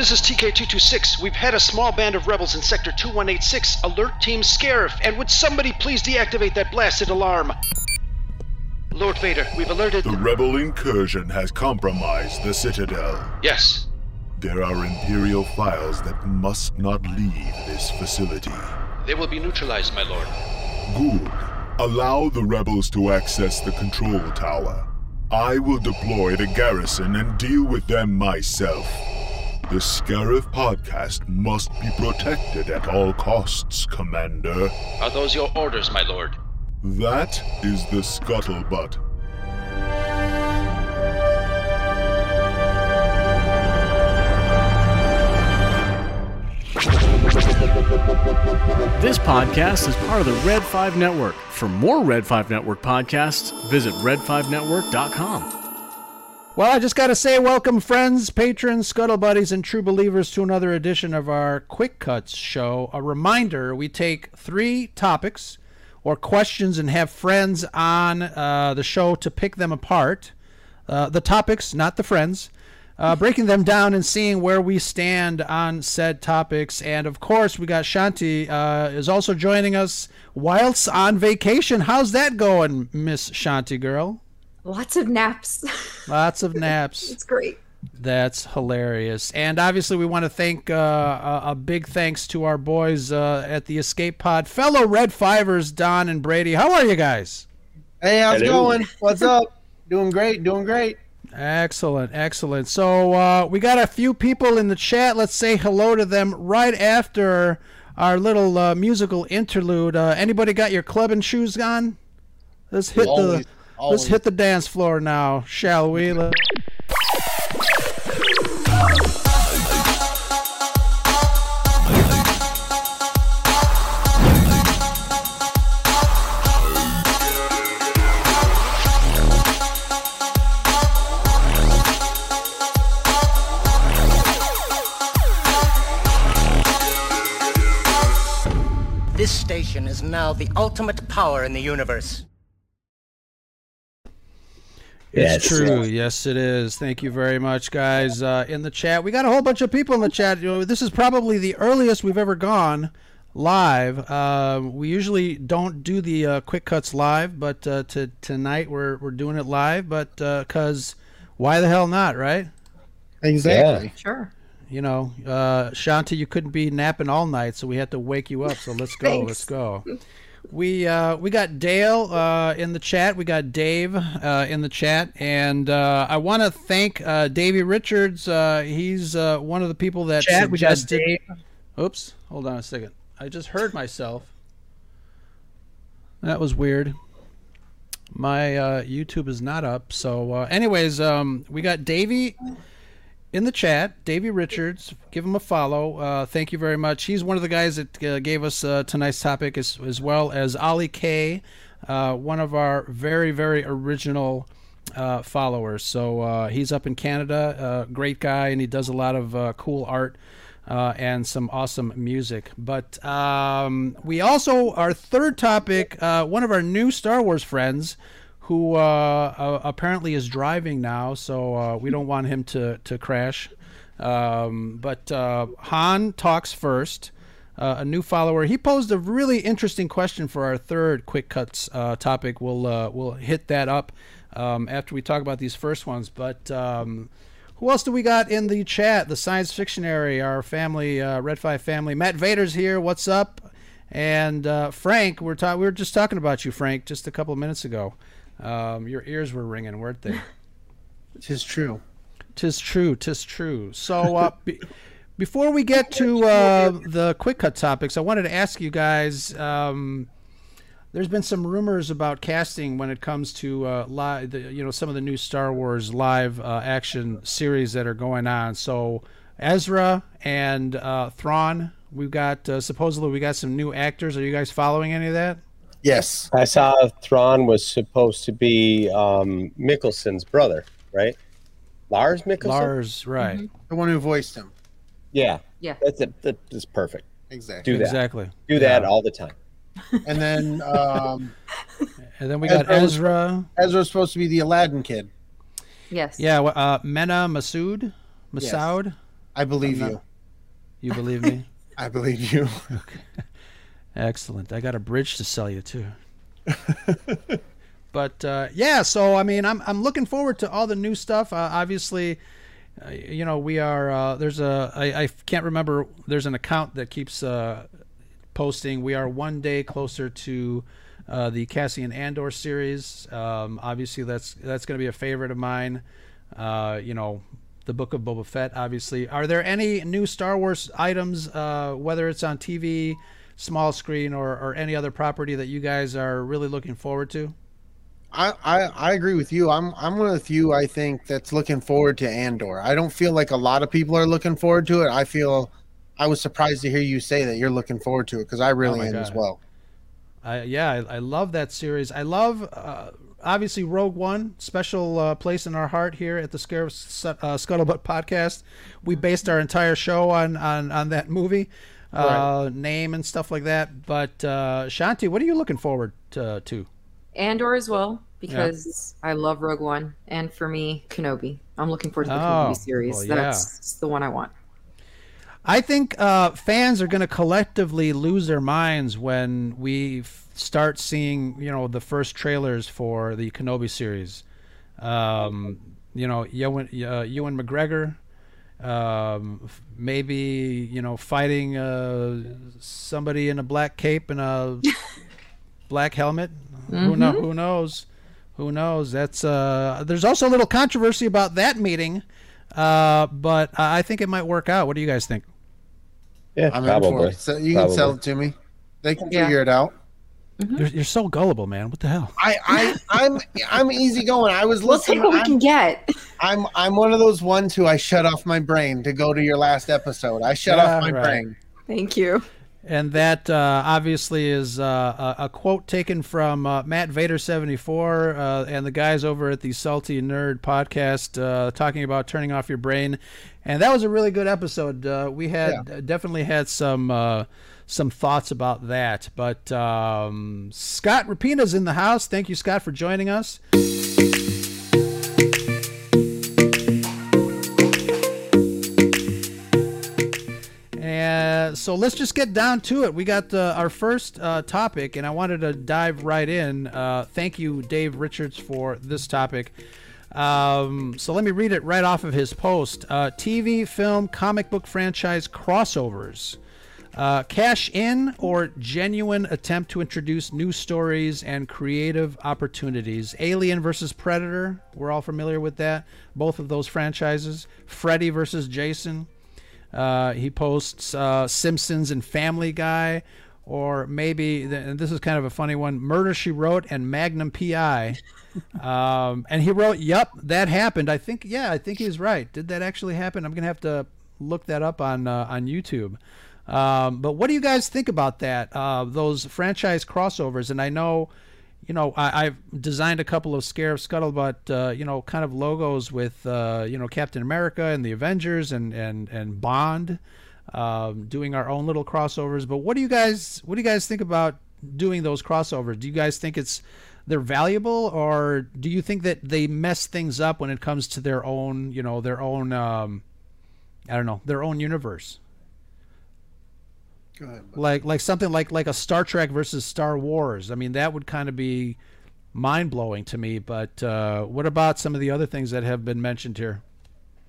This is TK226. We've had a small band of rebels in Sector 2186. Alert Team Scarif. And would somebody please deactivate that blasted alarm? Lord Vader, we've alerted. The rebel incursion has compromised the Citadel. Yes. There are Imperial files that must not leave this facility. They will be neutralized, my lord. Good. Allow the rebels to access the control tower. I will deploy the garrison and deal with them myself. The Scarif podcast must be protected at all costs, Commander. Are those your orders, my lord? That is the scuttlebutt. This podcast is part of the Red 5 Network. For more Red 5 Network podcasts, visit red5network.com. Well, I just got to say, welcome, friends, patrons, scuttle buddies, and true believers, to another edition of our Quick Cuts show. A reminder we take three topics or questions and have friends on uh, the show to pick them apart. Uh, the topics, not the friends. Uh, breaking them down and seeing where we stand on said topics. And of course, we got Shanti uh, is also joining us whilst on vacation. How's that going, Miss Shanti girl? Lots of naps. Lots of naps. it's great. That's hilarious. And obviously, we want to thank uh, a, a big thanks to our boys uh, at the Escape Pod, fellow Red Fivers, Don and Brady. How are you guys? Hey, how's it going? What's up? Doing great, doing great. Excellent, excellent. So uh, we got a few people in the chat. Let's say hello to them right after our little uh, musical interlude. Uh, anybody got your clubbing shoes on? Let's hit Always, the always. let's hit the dance floor now, shall we? Let- This station is now the ultimate power in the universe. It's Yes. true. Yes, it is. Thank you very much, guys. Uh, in the chat, we got a whole bunch of people in the chat. You know, this is probably the earliest we've ever gone live. Uh, we usually don't do the uh, quick cuts live, but uh, to, tonight we're we're doing it live. But because why the hell not, right? Exactly. Sure. You know, uh, Shanti, you couldn't be napping all night, so we had to wake you up. So let's go. Let's go. We uh, we got Dale uh, in the chat. We got Dave uh, in the chat, and uh, I want to thank uh, Davey Richards. Uh, he's uh, one of the people that Chat, we got suggested. Oops, hold on a second. I just heard myself. That was weird. My uh, YouTube is not up. So, uh, anyways, um, we got Davey in the chat. Davey Richards, give him a follow. Uh, thank you very much. He's one of the guys that uh, gave us uh, tonight's topic, as, as well as Ollie K, uh, one of our very, very original uh, followers. So uh, he's up in Canada. Great guy, and he does a lot of cool art and some awesome music. But um, we also, our third topic, one of our new Star Wars friends who uh, apparently is driving now, so uh, we don't want him to, to crash. Um, but uh, Han talks first. Uh, a new follower. He posed a really interesting question for our third quick cuts uh, topic. We'll uh, we'll hit that up um, after we talk about these first ones. But um, who else do we got in the chat? The science fictionary, our family, uh, Red Five family. Matt Vader's here. What's up? And Frank, we're ta- we were just talking about you, Frank, just a couple of minutes ago. Um, your ears were ringing, weren't they? Tis true. Tis true. Tis true. So, uh, be, before we get to uh, the quick cut topics, I wanted to ask you guys. Um, there's been some rumors about casting when it comes to uh, live, the, you know, some of the new Star Wars live uh, action series that are going on. So, Ezra and uh, Thrawn, we've got uh, supposedly we got some new actors. Are you guys following any of that? Yes. I saw Thrawn was supposed to be um, Mikkelsen's brother, right? Lars Mikkelsen. Lars, right? The one who voiced him. Yeah, Yeah. that's it. That's perfect. Exactly. Do that. Exactly. Do that Yeah. all the time. And then um, And then we got Ezra Ezra. Ezra's supposed to be the Aladdin kid. Yes. Yeah, wh- uh, Mena Massoud, Massoud. I I believe I'm you. You believe me? I believe you. Excellent. I got a bridge to sell you too. but uh, yeah, so I mean, I'm I'm looking forward to all the new stuff. Uh, obviously, uh, you know, we are. Uh, there's a I, I can't remember. There's an account that keeps uh, posting. We are one day closer to uh, the Cassian Andor series. Um, obviously, that's that's going to be a favorite of mine. Uh, you know, the Book of Boba Fett. Obviously, are there any new Star Wars items, uh, whether it's on TV, small screen, or, or any other property that you guys are really looking forward to? I, I I agree with you. I'm I'm one of the few I think that's looking forward to Andor. I don't feel like a lot of people are looking forward to it. I feel I was surprised to hear you say that you're looking forward to it because I really my am as well. I, yeah, I, I love that series. I love uh, obviously Rogue One, special uh, place in our heart here at the Scare uh, Scuttlebutt podcast. We based our entire show on on, on that movie, uh, name and stuff like that. But uh, Shanti, what are you looking forward to? to? Andor as well because I love Rogue One, and for me, Kenobi. I'm looking forward to the Oh, Kenobi series. well, yeah. That's the one I want. I think uh, fans are going to collectively lose their minds when we f- start seeing, you know, the first trailers for the Kenobi series. Um, you know, Ewan, uh, Ewan McGregor, um, maybe you know, fighting uh, somebody in a black cape and a black helmet. Who know? Who knows? Who knows? That's uh. There's also a little controversy about that meeting, uh, but I I think it might work out. What do you guys think? Yeah, I'm in for probably. it. So you can sell it to me. They can Yeah. figure it out. You're, you're so gullible, man. What the hell? I, I I'm I'm easy going. I was We'll take listening. what we I'm, can get. I'm I'm one of those ones who I shut off my brain to go to your last episode. I shut Yeah, off my right. brain. Thank you. And that uh, obviously is uh, a, a quote taken from uh, Matt Vader seventy four uh, and the guys over at the Salty Nerd podcast uh, talking about turning off your brain, and that was a really good episode. Uh, we had definitely had some uh, some thoughts about that. But um, Scott Rapina's in the house. Thank you, Scott, for joining us. So let's just get down to it. We got uh, our first uh, topic, and I wanted to dive right in. Uh, thank you, Dave Richards, for this topic. Um, so let me read it right off of his post. Uh, TV, film, comic book franchise crossovers. Uh, cash in or genuine attempt to introduce new stories and creative opportunities. Alien versus Predator, we're all familiar with that. Both of those franchises. Freddy versus Jason. Uh, he posts uh, Simpsons and Family Guy, or maybe, and this is kind of a funny one Murder She Wrote and Magnum PI. um, and he wrote, Yup, that happened. I think, yeah, I think he's right. Did that actually happen? I'm going to have to look that up on, uh, on YouTube. Um, but what do you guys think about that? Uh, those franchise crossovers, and I know, you know, I, I've designed a couple of Scarif Scuttlebutt, uh, you know, kind of logos with, uh, you know, Captain America and the Avengers and and and Bond, um, doing our own little crossovers. But what do you guys, what do you guys think about doing those crossovers? Do you guys think it's they're valuable, or do you think that they mess things up when it comes to their own, you know, their own, um, I don't know, their own universe? Go ahead. like like something like like a Star Trek versus Star Wars. I mean, that would kind of be mind blowing to me. But uh, what about some of the other things that have been mentioned here?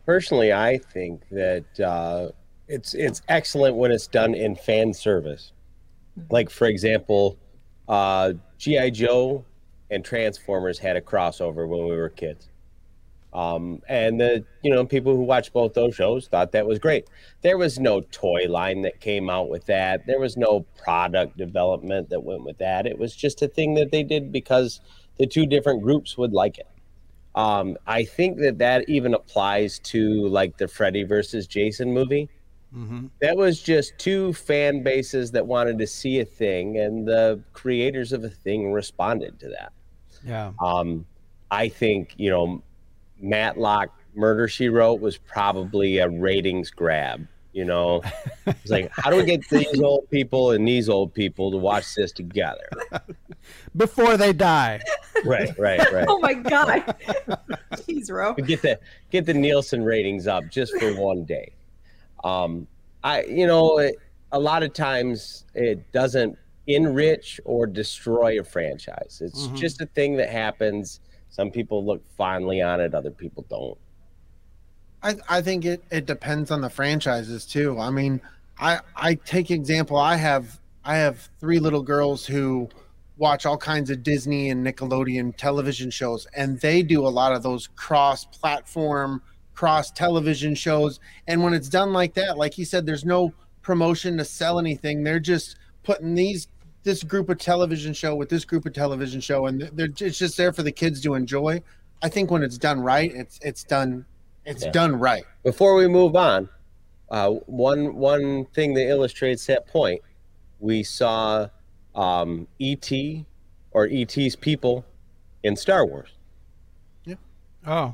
Personally, I think that uh, it's it's excellent when it's done in fan service. Like for example, uh, GI Joe and Transformers had a crossover when we were kids. Um, and the you know people who watched both those shows thought that was great. There was no toy line that came out with that. There was no product development that went with that. It was just a thing that they did because the two different groups would like it. Um, I think that that even applies to like the Freddy versus Jason movie. That was just two fan bases that wanted to see a thing, and the creators of a thing responded to that. Yeah, Um, I think you know, Matlock Murder She Wrote was probably a ratings grab. You know, it's like how do we get these old people and these old people to watch this together? before they die. Right, right, right. Oh my god. Jeez, Ro. get the get the Nielsen ratings up just for one day. Um, I, you know, it, a lot of times it doesn't enrich or destroy a franchise. It's Mhm. just a thing that happens. Some people look fondly on it, other people don't. I, I think it, it depends on the franchises too. I mean, I I take example. I have I have three little girls who watch all kinds of Disney and Nickelodeon television shows, and they do a lot of those cross-platform, cross-television shows. And when it's done like that, like he said, there's no promotion to sell anything. They're just putting these this group of television show with this group of television show, and they're it's just there for the kids to enjoy. I think when it's done right, it's it's done it's Yeah. done right. Before we move on, uh, one one thing that illustrates that point, we saw um, ET or ET's people in Star Wars. Yeah. Oh,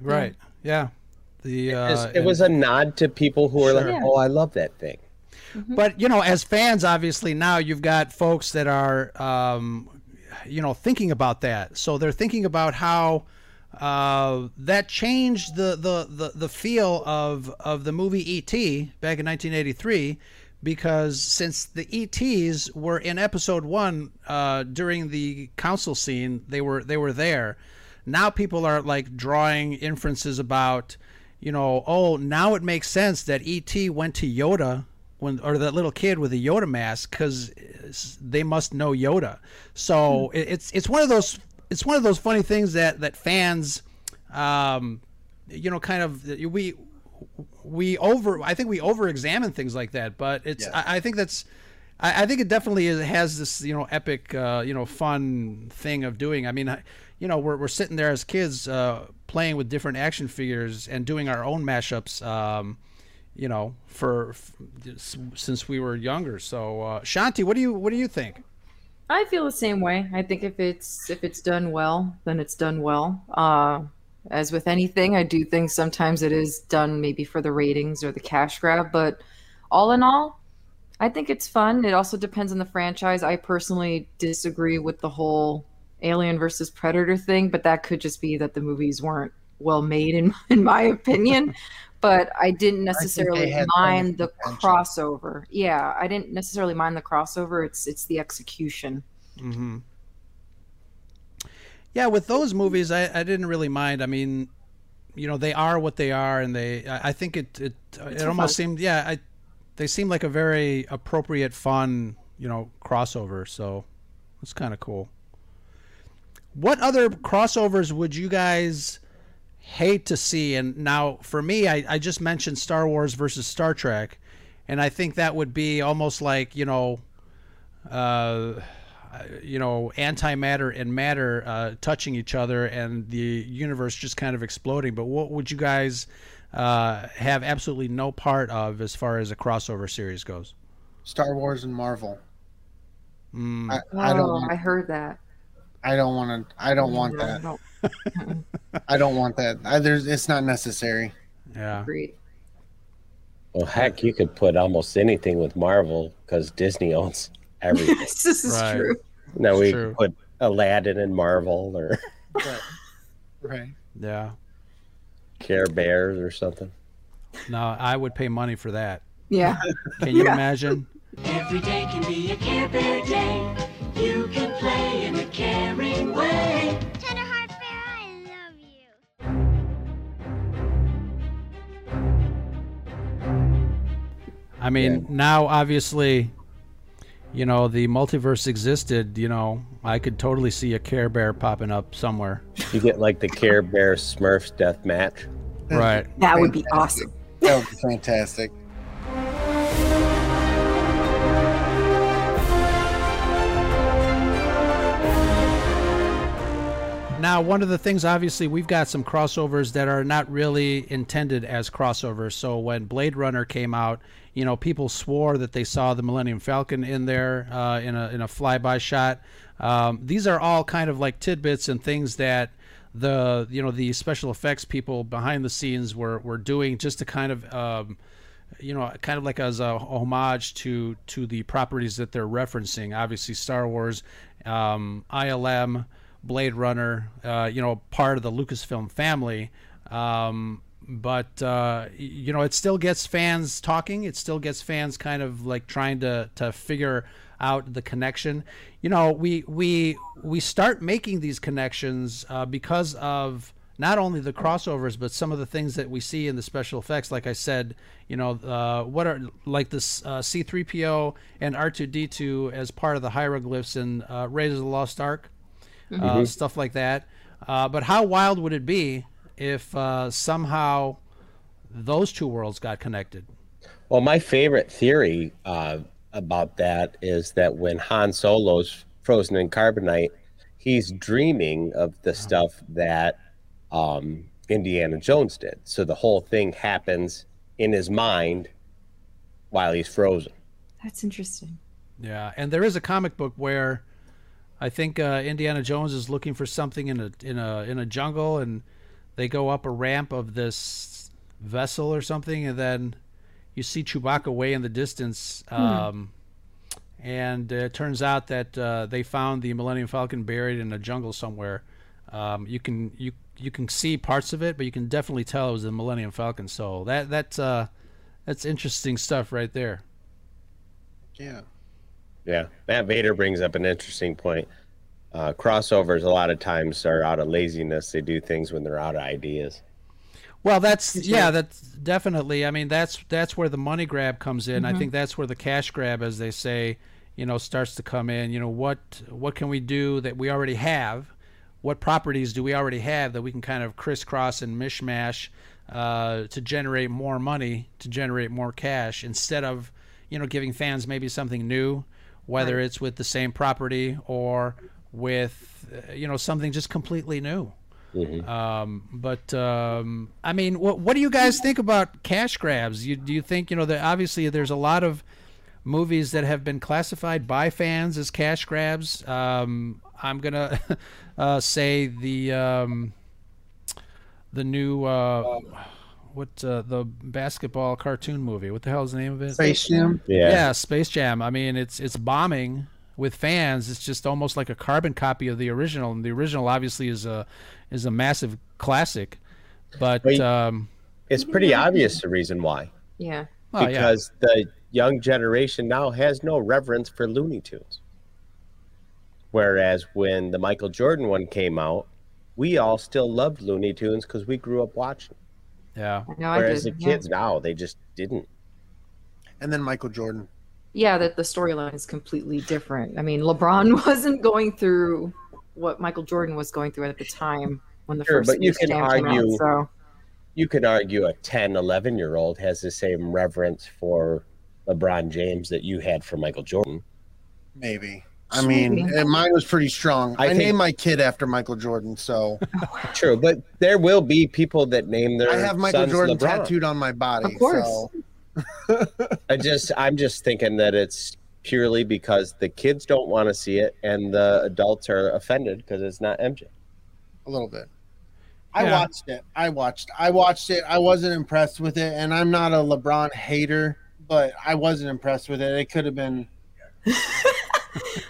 right. Yeah. The It was- uh, it was a nod to people who are Sure. like, "Oh, I love that thing." But you know, as fans, obviously now you've got folks that are, um, you know, thinking about that. So they're thinking about how uh, that changed the, the, the, the feel of of the movie E.T. back in 1983, because since the E.T.s were in Episode One uh, during the council scene, they were they were there. Now people are like drawing inferences about, you know, oh, now it makes sense that E.T. went to Yoda when or that little kid with a Yoda mask because they must know Yoda. So it, it's it's one of those it's one of those funny things that that fans, um, you know, kind of we we over I think we over examine things like that. But it's I, I think that's. I, I think it definitely is, has this, you know, epic, uh, you know, fun thing of doing. I mean, I- you know, we're, we're sitting there as kids uh, playing with different action figures and doing our own mashups. Um, you know, for, since we were younger. So, uh, Shanti, what do you what do you think? I feel the same way. I think if it's if it's done well, then it's done well. Uh, as with anything, I do think sometimes it is done maybe for the ratings or the cash grab, but all in all, I think it's fun. It also depends on the franchise. I personally disagree with the whole Alien versus Predator thing, but that could just be that the movies weren't well made in in my opinion. But I didn't necessarily had mind the potential. crossover. Yeah, I didn't necessarily mind the crossover. It's it's the execution. Mm-hmm. Yeah, with those movies, I, I didn't really mind. I mean, you know, they are what they are, and they. I, I think it it it almost fun. seemed yeah, I they seem like a very appropriate, fun, you know, crossover. So it's kind of cool. What other crossovers would you guys hate to see? And now, for me, I, I just mentioned Star Wars versus Star Trek, and I think that would be almost like you know, uh, you know, antimatter and matter uh, touching each other, and the universe just kind of exploding. But what would you guys uh, have absolutely no part of as far as a crossover series goes? Star Wars and Marvel. Mm, I, I don't. Oh, Want, I heard that. I don't want to. I don't want No, that. no, I don't want that. I, there's. It's not necessary. yeah. agreed. Well, heck, you could put almost anything with Marvel because Disney owns everything. Yes, this is Right. true. now we true. could put Aladdin in Marvel or Right. right. Yeah. Care Bears or something. No, I would pay money for that. Yeah. Can you Yeah. imagine? Every day can be a Care Bear day. I mean, now obviously, you know, the multiverse existed. You know, I could totally see a Care Bear popping up somewhere. You get like the Care Bear Smurfs death match. Right. That would be awesome. That would be fantastic. Now, one of the things, obviously, we've got some crossovers that are not really intended as crossovers. So when Blade Runner came out, you know, people swore that they saw the Millennium Falcon in there uh, in a in a flyby shot. Um, these are all kind of like tidbits and things that the you know the special effects people behind the scenes were were doing just to kind of. Um, you know, kind of like as a homage to to the properties that they're referencing. Obviously, Star Wars, um, ILM, Blade Runner. Uh, you know, part of the Lucasfilm family. Um, but uh, you know, it still gets fans talking. It still gets fans kind of like trying to to figure out the connection. You know, we we we start making these connections uh, because of not only the crossovers, but some of the things that we see in the special effects. Like I said, you know, uh, what are like this uh, C3PO and R2D2 as part of the hieroglyphs in uh, Raiders of the Lost Ark, uh, Mhm. stuff like that. Uh, but how wild would it be if uh, somehow those two worlds got connected? Well, my favorite theory uh, about that is that when Han Solo's frozen in carbonite, he's dreaming of the stuff that um, Indiana Jones did. So the whole thing happens in his mind while he's frozen. That's interesting. Yeah, and there is a comic book where I think uh, Indiana Jones is looking for something in a in a in a jungle, and they go up a ramp of this vessel or something, and then you see Chewbacca way in the distance. Um, And it turns out that uh, they found the Millennium Falcon buried in a jungle somewhere. Um, you can you you can see parts of it, but you can definitely tell it was the Millennium Falcon. So that that's uh, that's interesting stuff right there. Yeah. Yeah, Matt Vader brings up an interesting point. Uh, crossovers a lot of times are out of laziness. They do things when they're out of ideas. Well, that's yeah, that's definitely. I mean, that's that's where the money grab comes in. I Mhm. think that's where the cash grab, as they say, you know, starts to come in. You know, what what can we do that we already have? What properties do we already have that we can kind of crisscross and mishmash uh, to generate more money, to generate more cash, instead of you know giving fans maybe something new, whether it's with the same property or with uh, you know something just completely new. Um, but um, I mean, what what do you guys think about cash grabs? You do you think you know that obviously there's a lot of movies that have been classified by fans as cash grabs. Um, I'm gonna uh, say the um, the new uh, what uh, the basketball cartoon movie. What the hell is the name of it? Space Jam? Yeah. yeah, Space Jam. I mean, it's it's bombing with fans. It's just almost like a carbon copy of the original, and the original obviously is a is a massive classic. But Wait. um, It's pretty obvious the reason why. Yeah. Oh, yeah. because the young generation now has no reverence for Looney Tunes. Whereas when the Michael Jordan one came out, we all still loved Looney Tunes because we grew up watching. yeah, I know I Whereas did. the yeah. kids now, they just didn't. And then Michael Jordan. Yeah, that the storyline is completely different. I mean, LeBron wasn't going through what Michael Jordan was going through at the time when the Sure, first but you can Jam came out, argue- so You could argue a 10, 11 year old has the same reverence for LeBron James that you had for Michael Jordan. Maybe. I mean, Maybe. eh, mine was pretty strong. I I, think- named my kid after Michael Jordan, so True, but there will be people that name their I have Michael sons Jordan LeBron. tattooed on my body. Of course. So I just I'm just thinking that it's purely because the kids don't want to see it and the adults are offended because it's not MJ. a little bit. I Yeah. watched it. I watched. I watched it. I wasn't impressed with it, and I'm not a LeBron hater, but I wasn't impressed with it. It could have been.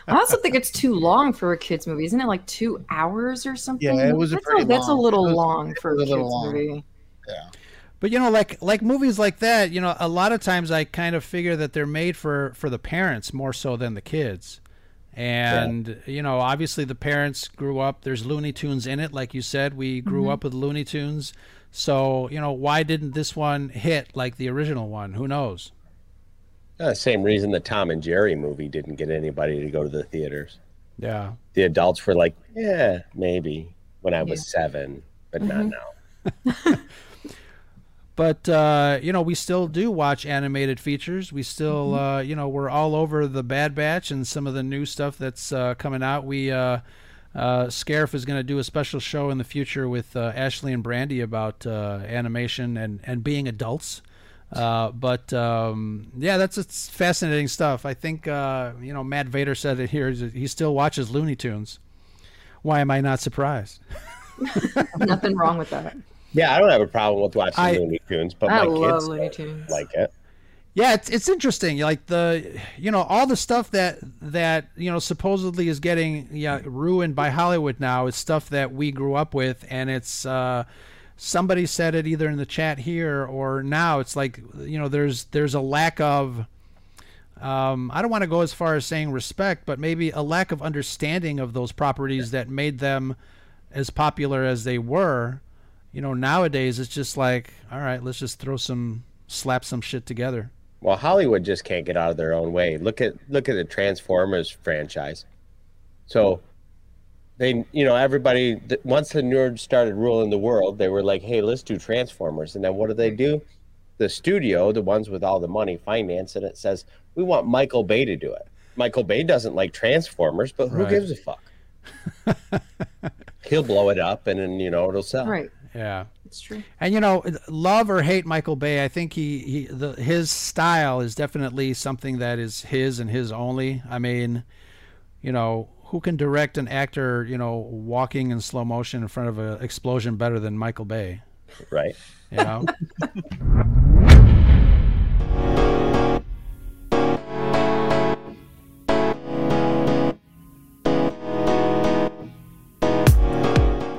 I also think it's too long for a kids movie. Isn't it like two hours or something? Yeah, it was a that's pretty that's a little was- long for a kids a little long. movie. But you know, like like movies like that, you know, a lot of times I kind of figure that they're made for for the parents more so than the kids. And you know, obviously the parents grew up. There's Looney Tunes in it, like you said. We grew Mhm. up with Looney Tunes. So you know, why didn't this one hit like the original one? Who knows? Uh, same reason the Tom and Jerry movie didn't get anybody to go to the theaters. Yeah. The adults were like, "Yeah, maybe." When I was seven, but not Mhm. now. But uh, you know, we still do watch animated features. We still, uh, you know, we're all over the Bad Batch and some of the new stuff that's uh, coming out. We uh, uh, Scarif is going to do a special show in the future with uh, Ashley and Brandy about uh, animation and and being adults. Uh, but um, yeah, that's it's fascinating stuff. I think uh, you know Matt Vader said it here. He still watches Looney Tunes. Why am I not surprised? Nothing wrong with that. Yeah, I don't have a problem with watching I- Looney Tunes, but I my kids Looney Tunes. like it. Yeah, it's it's interesting. Like the you know all the stuff that that you know supposedly is getting yeah ruined by Hollywood now is stuff that we grew up with, and it's uh, somebody said it either in the chat here or now. It's like you know, there's there's a lack of. Um, I don't want to go as far as saying respect, but maybe a lack of understanding of those properties that made them as popular as they were. You know, nowadays it's just like, all right, let's just throw some, slap some shit together. Well, Hollywood just can't get out of their own way. Look at look at the Transformers franchise. So they, you know, everybody once the nerds started ruling the world, they were like, "Hey, let's do Transformers." And then what do they do? The studio, the ones with all the money, finance it. It says, "We want Michael Bay to do it." Michael Bay doesn't like Transformers, but who Right. gives a fuck? He'll blow it up, and then you know it'll sell. Right. Yeah. It's true. And you know, love or hate Michael Bay, I think he, he the, his style is definitely something that is his and his only. I mean, you know, who can direct an actor, you know, walking in slow motion in front of an explosion better than Michael Bay? Right. You know.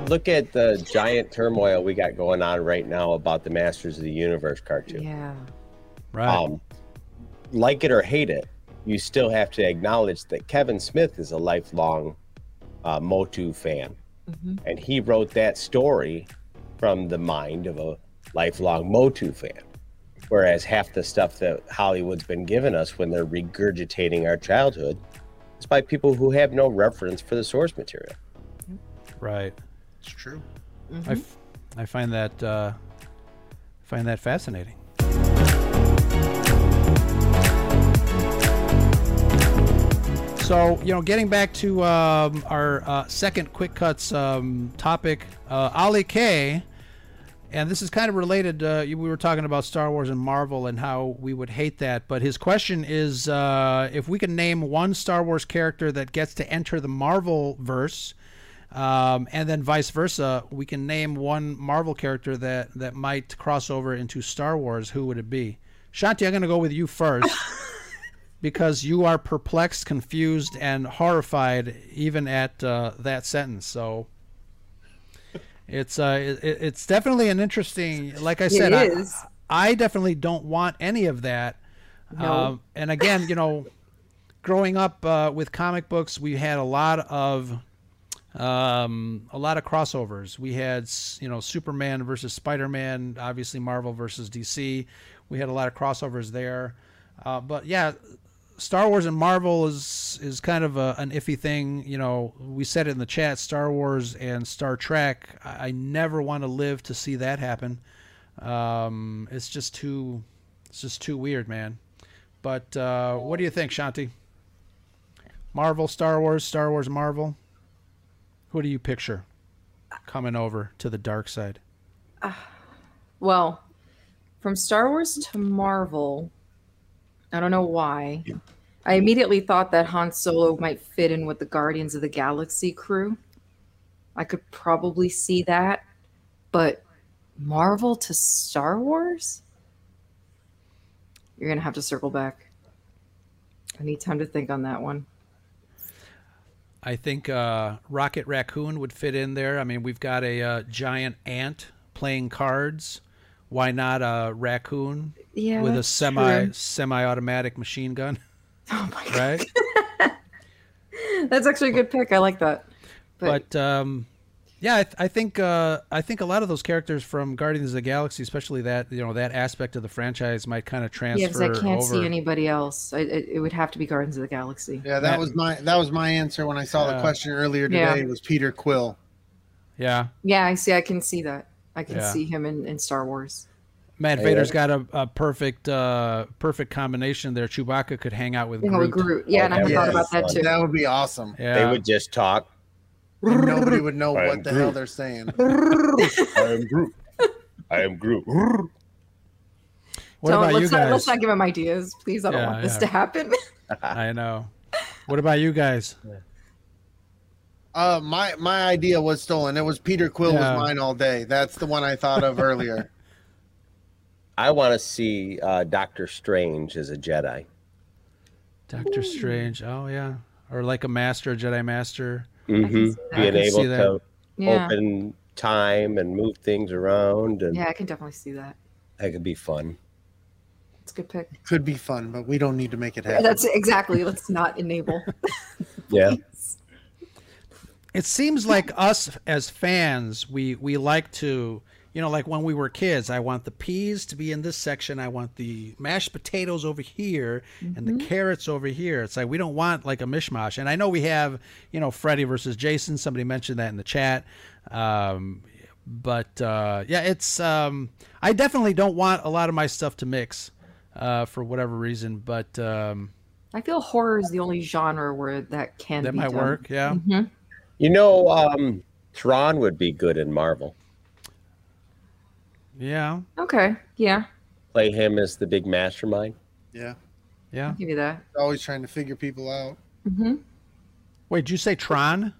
Look at the giant turmoil we got going on right now about the Masters of the Universe cartoon. Yeah. Right. Um, like it or hate it, you still have to acknowledge that Kevin Smith is a lifelong uh, Motu fan. And he wrote that story from the mind of a lifelong Motu fan. Whereas half the stuff that Hollywood's been giving us when they're regurgitating our childhood is by people who have no reference for the source material. Right. It's true. I, f- I find that uh, find that fascinating. So you know, getting back to um, our uh, second quick cuts um, topic, uh, Ollie K, and this is kind of related. Uh, we were talking about Star Wars and Marvel and how we would hate that, but his question is uh, if we can name one Star Wars character that gets to enter the Marvel verse. Um, and then vice versa, we can name one Marvel character that that might cross over into Star Wars. Who would it be? Shanti, I'm going to go with you first because you are perplexed, confused, and horrified even at uh, that sentence. So it's uh, it, it's definitely an interesting. Like I It said, I. I definitely don't want any of that. No. Um, and again, you know, growing up uh, with comic books, we had a lot of um, a lot of crossovers. We had, you know, Superman versus Spider-Man, obviously Marvel versus DC. We had a lot of crossovers there. Uh, but yeah, Star Wars and Marvel is is kind of a, an iffy thing. You know, we said it in the chat. Star Wars and Star Trek. I, I never want to live to see that happen. Um, it's just too, it's just too weird, man. But uh, what do you think, Shanti? Marvel, Star Wars, Star Wars, Marvel. Who do you picture coming over to the dark side? Well, from Star Wars to Marvel, I don't know why. I immediately thought that Han Solo might fit in with the Guardians of the Galaxy crew. I could probably see that. But Marvel to Star Wars? You're going to have to circle back. I need time to think on that one. I think uh, Rocket Raccoon would fit in there. I mean, we've got a uh, giant ant playing cards. Why not a raccoon Yeah, with a semi true. semi-automatic machine gun? Oh my right? That's actually a good pick. I like that. but um, yeah, I, th- I think uh, I think a lot of those characters from Guardians of the Galaxy, especially that you know that aspect of the franchise, might kind of transfer yeah, because I can't over. see anybody else. I, it, it would have to be Guardians of the Galaxy. Yeah, that was my that was my answer when I saw Yeah. the question earlier Yeah. today. Was Peter Quill? Yeah, Yeah, I see. I can see that. I can Yeah. see him in, in Star Wars. Matt Vader's got a, a perfect uh, perfect combination there. Chewbacca could hang out with Hang out with Groot. Groot. Yeah, and I Oh, hadn't thought about that too. That would be awesome. Yeah, They would just talk. And nobody would know I what am the hell they're saying. I am Groot. I am Groot. What Don't- about let's you Not, guys? let's not give him ideas, please. I don't Yeah, want this yeah. to happen. I know. What about you guys? Uh, my my idea was stolen. It was Peter Quill Yeah. was mine all day. That's the one I thought of earlier. I want to see uh, Doctor Strange as a Jedi. Doctor Strange. Oh yeah, or like a master, Jedi master. Mm-hmm. see that. I Being able to yeah. open time and move things around, and Yeah, I can definitely see that. that could be fun. It's a good pick. Could be fun, but we don't need to make it happen. That's exactly. Let's not enable. Yeah. It seems like us as fans, we we like to, you know, like when we were kids. I want the peas to be in this section. I want the mashed potatoes over here, and the carrots over here. It's like we don't want like a mishmash. And I know we have, you know, Freddy versus Jason. Somebody mentioned that in the chat. Um, but uh, yeah, it's. Um, I definitely don't want a lot of my stuff to mix, uh, for whatever reason. But um, I feel horror is the only genre where that can that be might done. work. Yeah. Mhm. You know, um, Tron would be good in Marvel. Yeah. Okay. Yeah. Play him as the big mastermind. Yeah. Yeah. I'll give you that. Always trying to figure people out. hmm Wait, did you say Tron?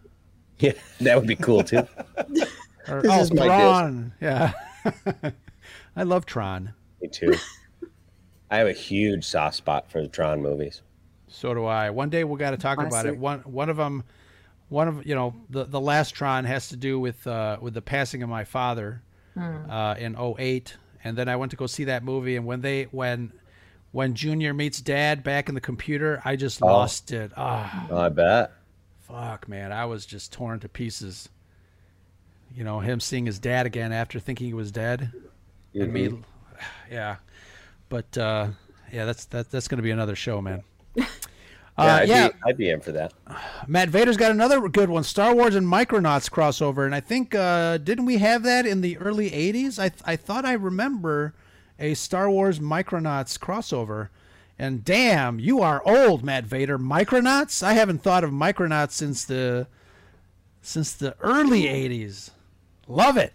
Yeah, that would be cool too. Or, This oh, is Tron. Yeah. I love Tron. Me too. I have a huge soft spot for the Tron movies. So do I. One day we got to talk about it. One one of them, one of you know the the last Tron has to do with uh, with the passing of my father Hmm. uh, in 08. and then I went to go see that movie. And when they when when Junior meets Dad back in the computer, I just Oh. lost it. Ah, I bet. fuck, man, I was just torn to pieces. You know, him seeing his dad again after thinking he was dead, and me, Mhm. yeah. But uh, yeah, that's that, that's going to be another show, man. Yeah, Uh, I'd, yeah, Be, I'd be in for that. Matt Vader's got another good one: Star Wars and Micronauts crossover. And I think uh, didn't we have that in the early '80s? I I thought I remember a Star Wars Micronauts crossover. And damn, you are old, Matt Vader. Micronauts? I haven't thought of Micronauts since the since the early '80s. Love it.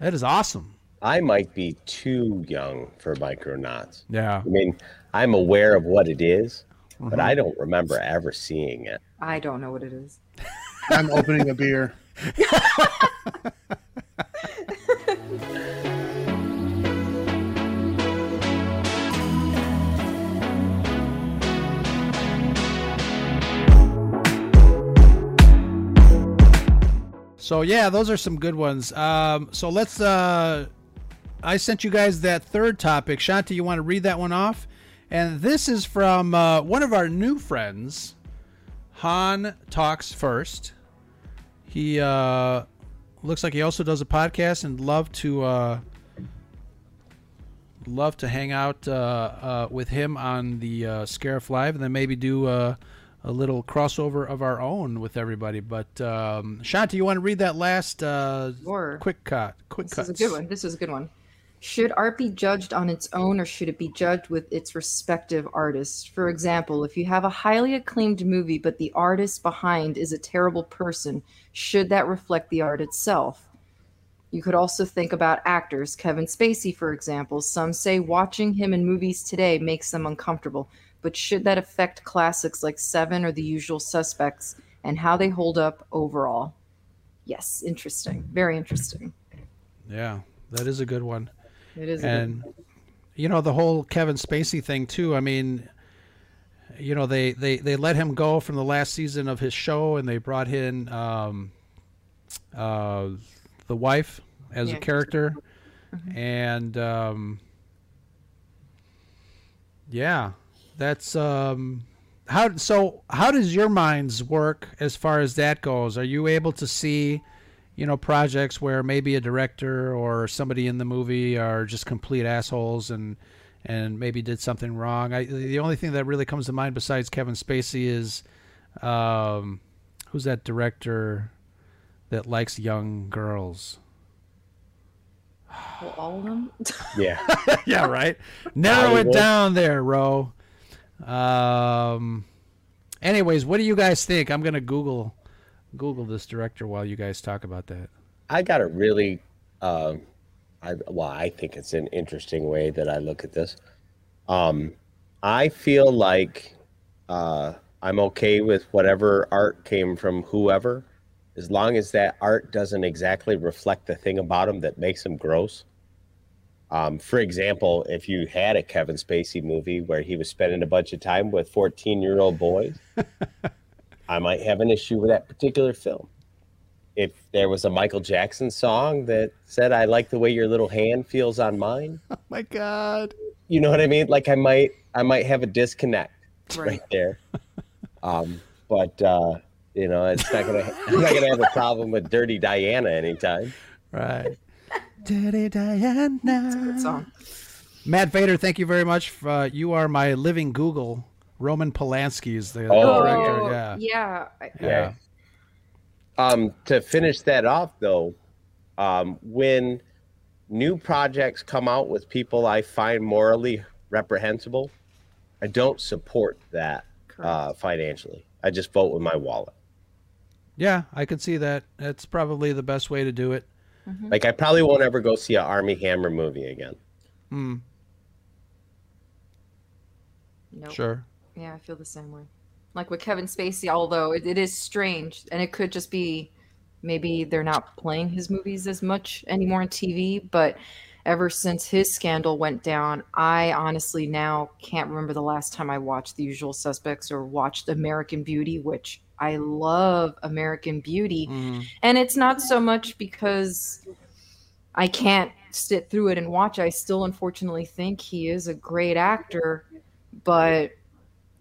That is awesome. I might be too young for Micronauts. Yeah. I mean, I'm aware of what it is, but Mhm. I don't remember ever seeing it. I don't know what it is. I'm opening a beer. So yeah, those are some good ones. Um, so let's. Uh, I sent you guys that third topic. Shanti, you want to read that one off? And this is from uh, one of our new friends. Han talks first. He uh, looks like he also does a podcast and love to uh, love to hang out uh, uh, with him on the uh, Scarif Live, and then maybe do uh, a little crossover of our own with everybody. But um, Shanti, you want to read that last uh, quick cut? Quick This cuts. is a good one. This is a good one. Should art be judged on its own or should it be judged with its respective artists? For example, if you have a highly acclaimed movie but the artist behind is a terrible person, should that reflect the art itself? You could also think about actors. Kevin Spacey, for example. Some say watching him in movies today makes them uncomfortable, but should that affect classics like Seven or The Usual Suspects and how they hold up overall? Yes, interesting. Very interesting. Yeah, that is a good one. It is and you know the whole Kevin Spacey thing too. I mean, you know they they they let him go from the last season of his show, and they brought in um, uh, the wife as Yeah. a character, and um, yeah, that's um, how. So how does your minds work as far as that goes? Are you able to see? You know projects where maybe a director or somebody in the movie are just complete assholes and and maybe did something wrong. I the only thing that really comes to mind besides Kevin Spacey is um, who's that director that likes young girls? Well, all of them. Yeah. yeah, right. Narrow it down there, Ro. Um. Anyways, what do you guys think? I'm gonna Google Google this director while you guys talk about that. I got a really, uh, I, well, I think it's an interesting way that I look at this. Um, I feel like uh, I'm okay with whatever art came from whoever, as long as that art doesn't exactly reflect the thing about him that makes him gross. Um, for example, if you had a Kevin Spacey movie where he was spending a bunch of time with 14 year old boys, I might have an issue with that particular film. if there was a Michael Jackson song that said, I like the way your little hand feels on mine, Oh my God. you know what I mean? Like I might I might have a disconnect right, Right. there. Um, but uh, you know, it's not gonna I'm not gonna have a problem with Dirty Diana anytime. Right. Dirty Diana. Good song. Matt Vader, thank you very much. For, uh, you are my living Google. Roman Polanski is the Oh, director. Yeah. yeah. I- Yeah. Um, to finish that off though, um, when new projects come out with people I find morally reprehensible, I don't support that uh, financially. I just vote with my wallet. Yeah, I can see that. That's probably the best way to do it. Like I probably won't ever go see an Armie Hammer movie again. Hmm. Nope. Sure. Yeah, I feel the same way. Like with Kevin Spacey, although it, it is strange, and it could just be maybe they're not playing his movies as much anymore on TV, but ever since his scandal went down, I honestly now can't remember the last time I watched The Usual Suspects or watched American Beauty, which I love American Beauty. Mm. And it's not so much because I can't sit through it and watch. I still unfortunately think he is a great actor, but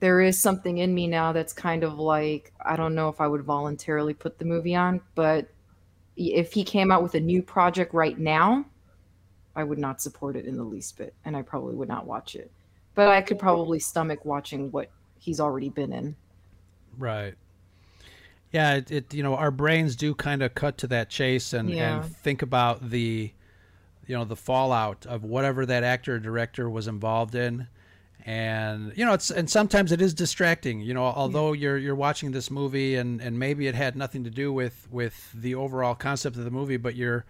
there is something in me now that's kind of like I don't know if I would voluntarily put the movie on, but if he came out with a new project right now, I would not support it in the least bit, and I probably would not watch it. But I could probably stomach watching what he's already been in. Right. Yeah, it, it you know our brains do kind of cut to that chase and Yeah. and think about the you know the fallout of whatever that actor or director was involved in and you know it's and sometimes it is distracting you know although you're you're watching this movie and and maybe it had nothing to do with with the overall concept of the movie but you're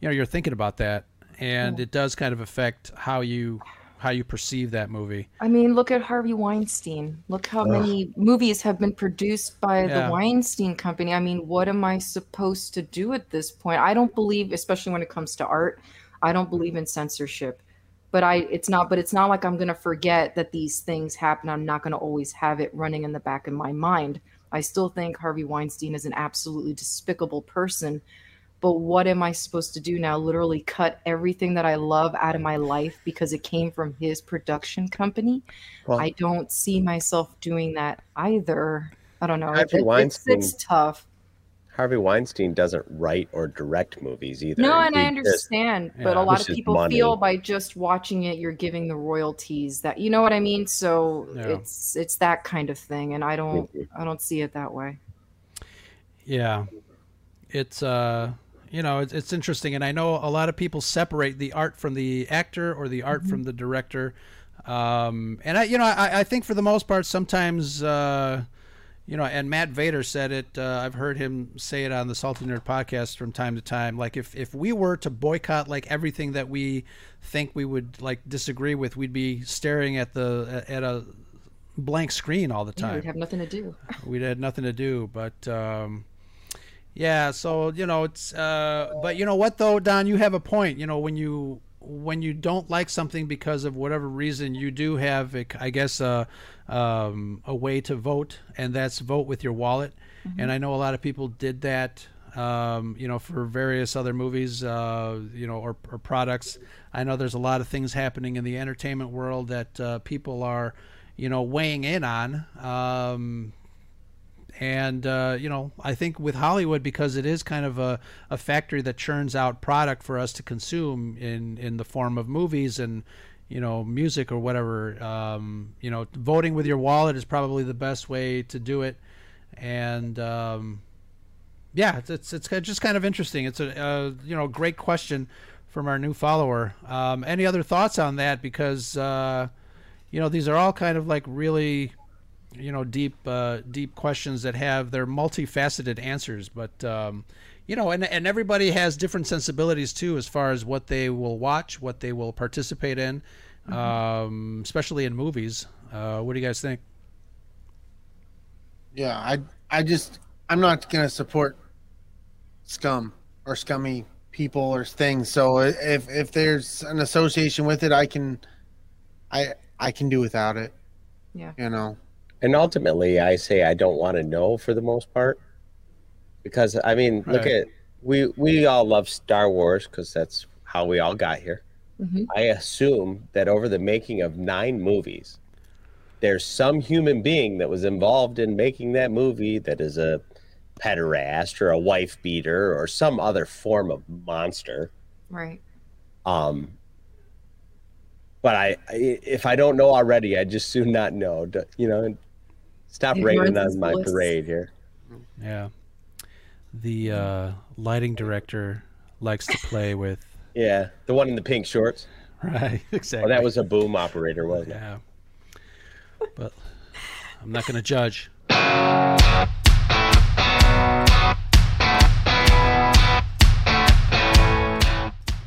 you know you're thinking about that and Yeah. it does kind of affect how you how you perceive that movie I mean, look at Harvey Weinstein. Look how many movies have been produced by Yeah. the Weinstein Company. I mean, what am I supposed to do at this point? I don't believe, especially when it comes to art, I don't believe in censorship. But I, it's not. But it's not like I'm gonna forget that these things happen. I'm not gonna always have it running in the back of my mind. I still think Harvey Weinstein is an absolutely despicable person. But what am I supposed to do now? Literally cut everything that I love out of my life because it came from his production company? Well- I don't see myself doing that either. I don't know. Harvey It- it- it's, Weinstein- it's tough. Harvey Weinstein doesn't write or direct movies either. No, and I He just- understand, but yeah. a lot of people money. feel by just watching it, you're giving the royalties. That you know what I mean. So Yeah. it's it's that kind of thing, and I don't. I don't see it that way. Yeah, it's uh, you know, it's, it's interesting, and I know a lot of people separate the art from the actor or the art from the director. Um, and I, you know, I, I think for the most part, sometimes, uh, you know, and Matt Vader said it. Uh, I've heard him say it on the Salty Nerd podcast from time to time. Like if if we were to boycott like everything that we think we would like disagree with, we'd be staring at the at a blank screen all the Yeah, time we'd have nothing to do. we had nothing to do but um yeah so you know it's uh but you know what though don you have a point you know when you when you don't like something because of whatever reason you do have I guess uh, um, a way to vote and that's vote with your wallet. And i know a lot of people did that um, you know for various other movies uh, you know or, or products. I know there's a lot of things happening in the entertainment world that uh, people are you know weighing in on. Um, and uh, you know i think with hollywood because it is kind of a, a factory that churns out product for us to consume in in the form of movies and you know music or whatever um, you know voting with your wallet is probably the best way to do it. And um, yeah it's, it's it's just kind of interesting. It's a uh, you know great question from our new follower. Um, any other thoughts on that? Because uh, you know these are all kind of like really you know deep uh, deep questions that have their multifaceted answers but um, you know and, and everybody has different sensibilities too as far as what they will watch what they will participate in um, especially in movies uh, what do you guys think Yeah, I I just I'm not gonna support scum or scummy people or things. So if if there's an association with it, I can I I can do without it. Yeah. You know. And ultimately, I say I don't want to know for the most part. because I mean, look at we we all love Star Wars because that's how we all got here. Mhm. I assume that over the making of nine movies, there's some human being that was involved in making that movie that is a pederast or a wife beater or some other form of monster. Right. Um, but I, I if I don't know already, I just soon not know. You know, stop Ignorance raining is on my bliss. parade here. Yeah. The uh, lighting director likes to play with. Yeah, the one in the pink shorts. Right, Oh, exactly. that was a boom operator, wasn't it? Yeah. But I'm not going to judge.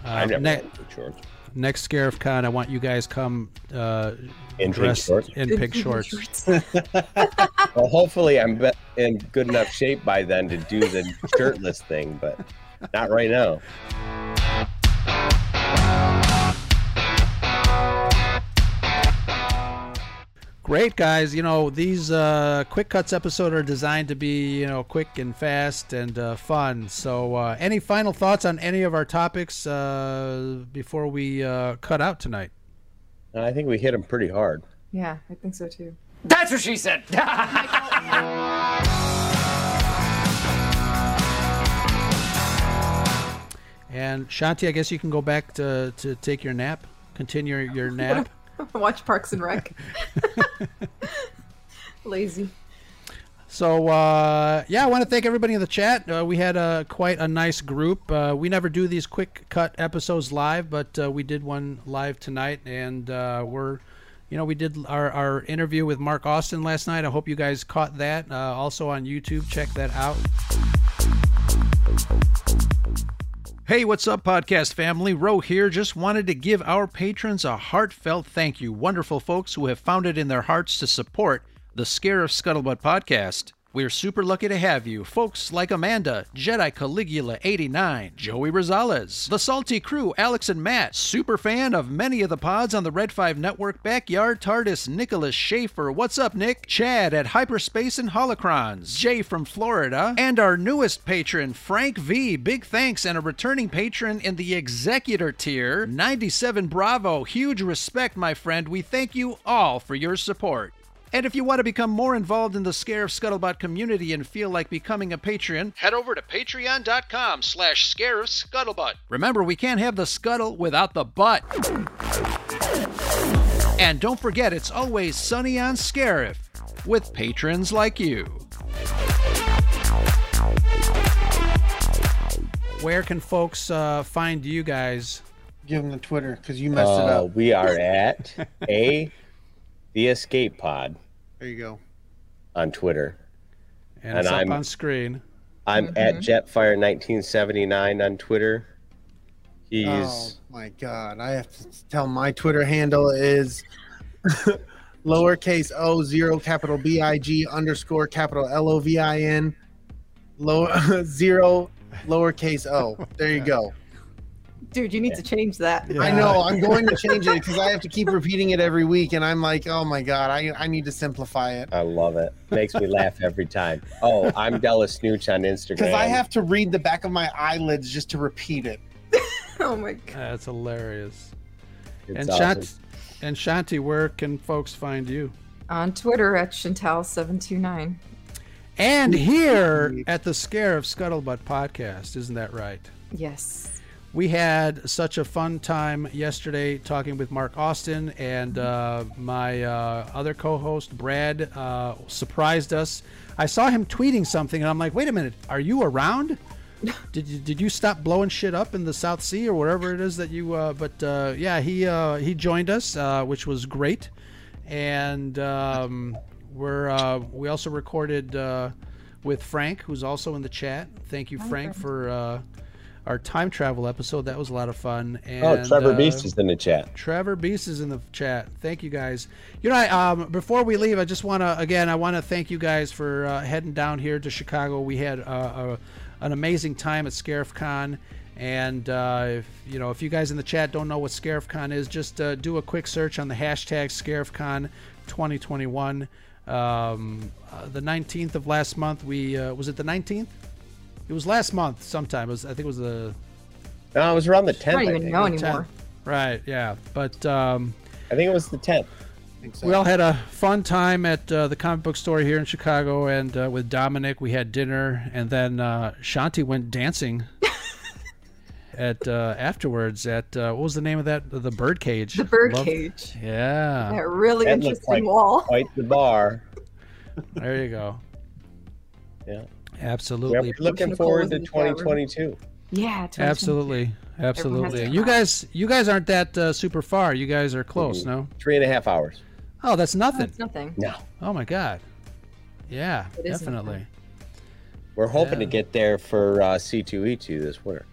I Uh, never ne- shorts. Next ScarifCon, I want you guys come uh, In pink dressed shorts? in pink shorts. Well, hopefully I'm be- in good enough shape by then to do the shirtless thing, but not right now. Great guys, you know these uh, quick cuts episode are designed to be you know quick and fast and uh, fun. So, uh, any final thoughts on any of our topics uh, before we uh, cut out tonight? I think we hit them pretty hard. Yeah, I think so too. That's what she said. And Shanti, I guess you can go back to, to take your nap, continue your nap. Watch Parks and Rec. Lazy. So uh, yeah, I want to thank everybody in the chat. Uh, we had a quite a nice group. Uh, we never do these quick cut episodes live, but uh, we did one live tonight, and uh, we're, you know, we did our, our interview with Mark Austin last night. I hope you guys caught that. Uh, also on YouTube, check that out. Hey, what's up, podcast family? Ro here. Just wanted to give our patrons a heartfelt thank you. Wonderful folks who have found it in their hearts to support the Scarif Scuttlebutt podcast. We're super lucky to have you. Folks like Amanda, Jedi Caligula 89, Joey Rosales, The Salty Crew, Alex and Matt, super fan of many of the pods on the Red 5 Network, Backyard TARDIS, Nicholas Schaefer, What's Up Nick, Chad at Hyperspace and Holocrons, Jay from Florida, and our newest patron, Frank V. Big thanks and a returning patron in the Executor tier, 97 Bravo. Huge respect, my friend. We thank you all for your support. And if you want to become more involved in the Scarif Scuttlebutt community and feel like becoming a patron, head over to patreon.com slash scarif scuttlebutt. Remember, we can't have the scuttle without the butt. And don't forget, it's always sunny on Scarif with patrons like you. Where can folks uh, find you guys? Give them the Twitter because you messed it Uh, up. we are at a the Escape Pod There you go. on Twitter. And, And up I'm- on screen. I'm at mm-hmm. Jetfire1979 on Twitter. He's Oh my god! I have to tell my Twitter handle is lowercase o zero capital B I G underscore capital L O V I N low zero lowercase o. There you go. Dude, you need to change that. I know. I'm going to change it because I have to keep repeating it every week, and I'm like, oh my god, I I need to simplify it I love it. Makes me laugh every time. Oh, I'm Della Snooch on Instagram. because I have to read the back of my eyelids just to repeat it. Oh my god. That's hilarious. It's and awesome. Shanti, and Shanti, where can folks find you? On Twitter at Chantal729. And here at the Scarif Scuttlebutt podcast, isn't that right? Yes. We had such a fun time yesterday talking with Mark Austin, and uh, my uh, other co host, Brad, uh, surprised us. I saw him tweeting something, and I'm like, wait a minute, are you around? Did you, did you stop blowing shit up in the South Sea or wherever it is that you? Uh, but uh, yeah, he uh, he joined us, uh, which was great, and um, we're uh, we also recorded uh, with Frank, who's also in the chat. Thank you, Frank, for uh, our time travel episode. That was a lot of fun. And, Oh, Trevor uh, Beast is in the chat. Trevor Beast is in the chat. Thank you guys. You know, I, um, before we leave, I just want to again, I want to thank you guys for uh, heading down here to Chicago. We had uh, a, an amazing time at ScarifCon. And uh, if you know, if you guys in the chat don't know what ScarifCon is, just uh, do a quick search on the hashtag ScarifCon 2021. Um, uh, the 19th of last month, we uh, was it the 19th? It was last month sometime. It was I think it was the No, it was around the I 10th. don't even think. know anymore. 10th. Right. Yeah. But um, I think it was the 10th. we all had a fun time at uh, the comic book store here in Chicago, and uh, with Dominic, we had dinner, and then uh, Shanti went dancing. At uh, afterwards, at uh, what was the name of that? The birdcage. The bird Love- cage. Yeah, That really That interesting like wall. quite the bar. there you go. Yeah. Oh, Absolutely. Yeah, we're looking Nicole forward to in the chat room. 2022. Yeah, 2022. Absolutely, absolutely. You guys, you guys aren't that uh, super far. You guys are close, Mhm. no? Three and a half hours. Oh, that's nothing. That's nothing. No. Oh my god. Yeah, It is definitely. We're hoping Yeah. to get there for uh, C2E2 this winter.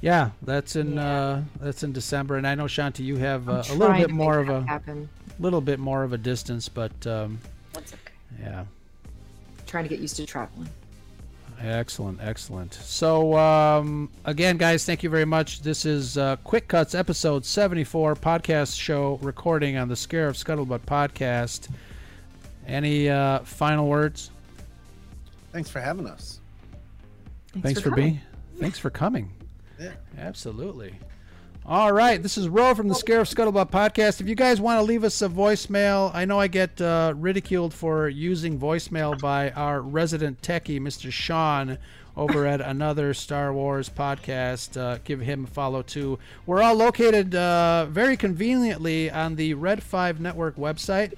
Yeah, that's in uh, that's in December, and I know Shanti, you have uh, a little bit more of a happen. little bit more of a distance, but um, That's okay. yeah, Trying to get used to traveling. Excellent, excellent. So um, again, guys, thank you very much. This is uh, Quick Cuts episode seventy four podcast show recording on the Scarif Scuttlebutt podcast. Any uh, final words? Thanks for having us. Thanks, for, coming. being. Thanks for coming. Yeah. Absolutely. All right, this is Ro from the Scarif Scuttlebutt podcast. If you guys want to leave us a voicemail, I know I get uh, ridiculed for using voicemail by our resident techie, Mr. Sean, over at another Star Wars podcast. Uh, give him a follow too. We're all located uh, very conveniently on the Red 5 Network website.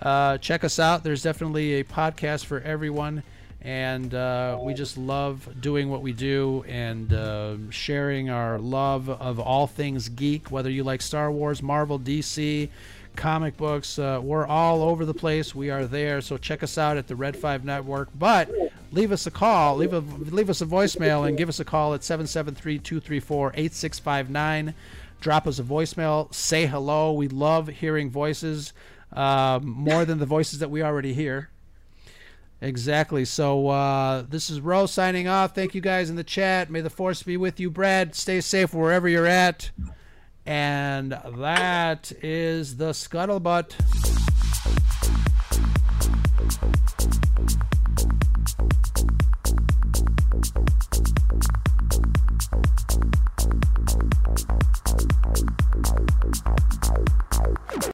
Uh, check us out. There's definitely a podcast for everyone and uh, we just love doing what we do and uh, sharing our love of all things geek whether you like star wars marvel dc comic books uh, we're all over the place. We are there. So check us out at the red 5 network. But leave us a call leave a leave us a voicemail and give us a call at 773-234-8659 drop us a voicemail. Say hello. We love hearing voices um, more than the voices that we already hear Exactly. So uh, this is Ro signing off. Thank you guys in the chat. May the force be with you, Brad. Stay safe wherever you're at. And that is the scuttlebutt.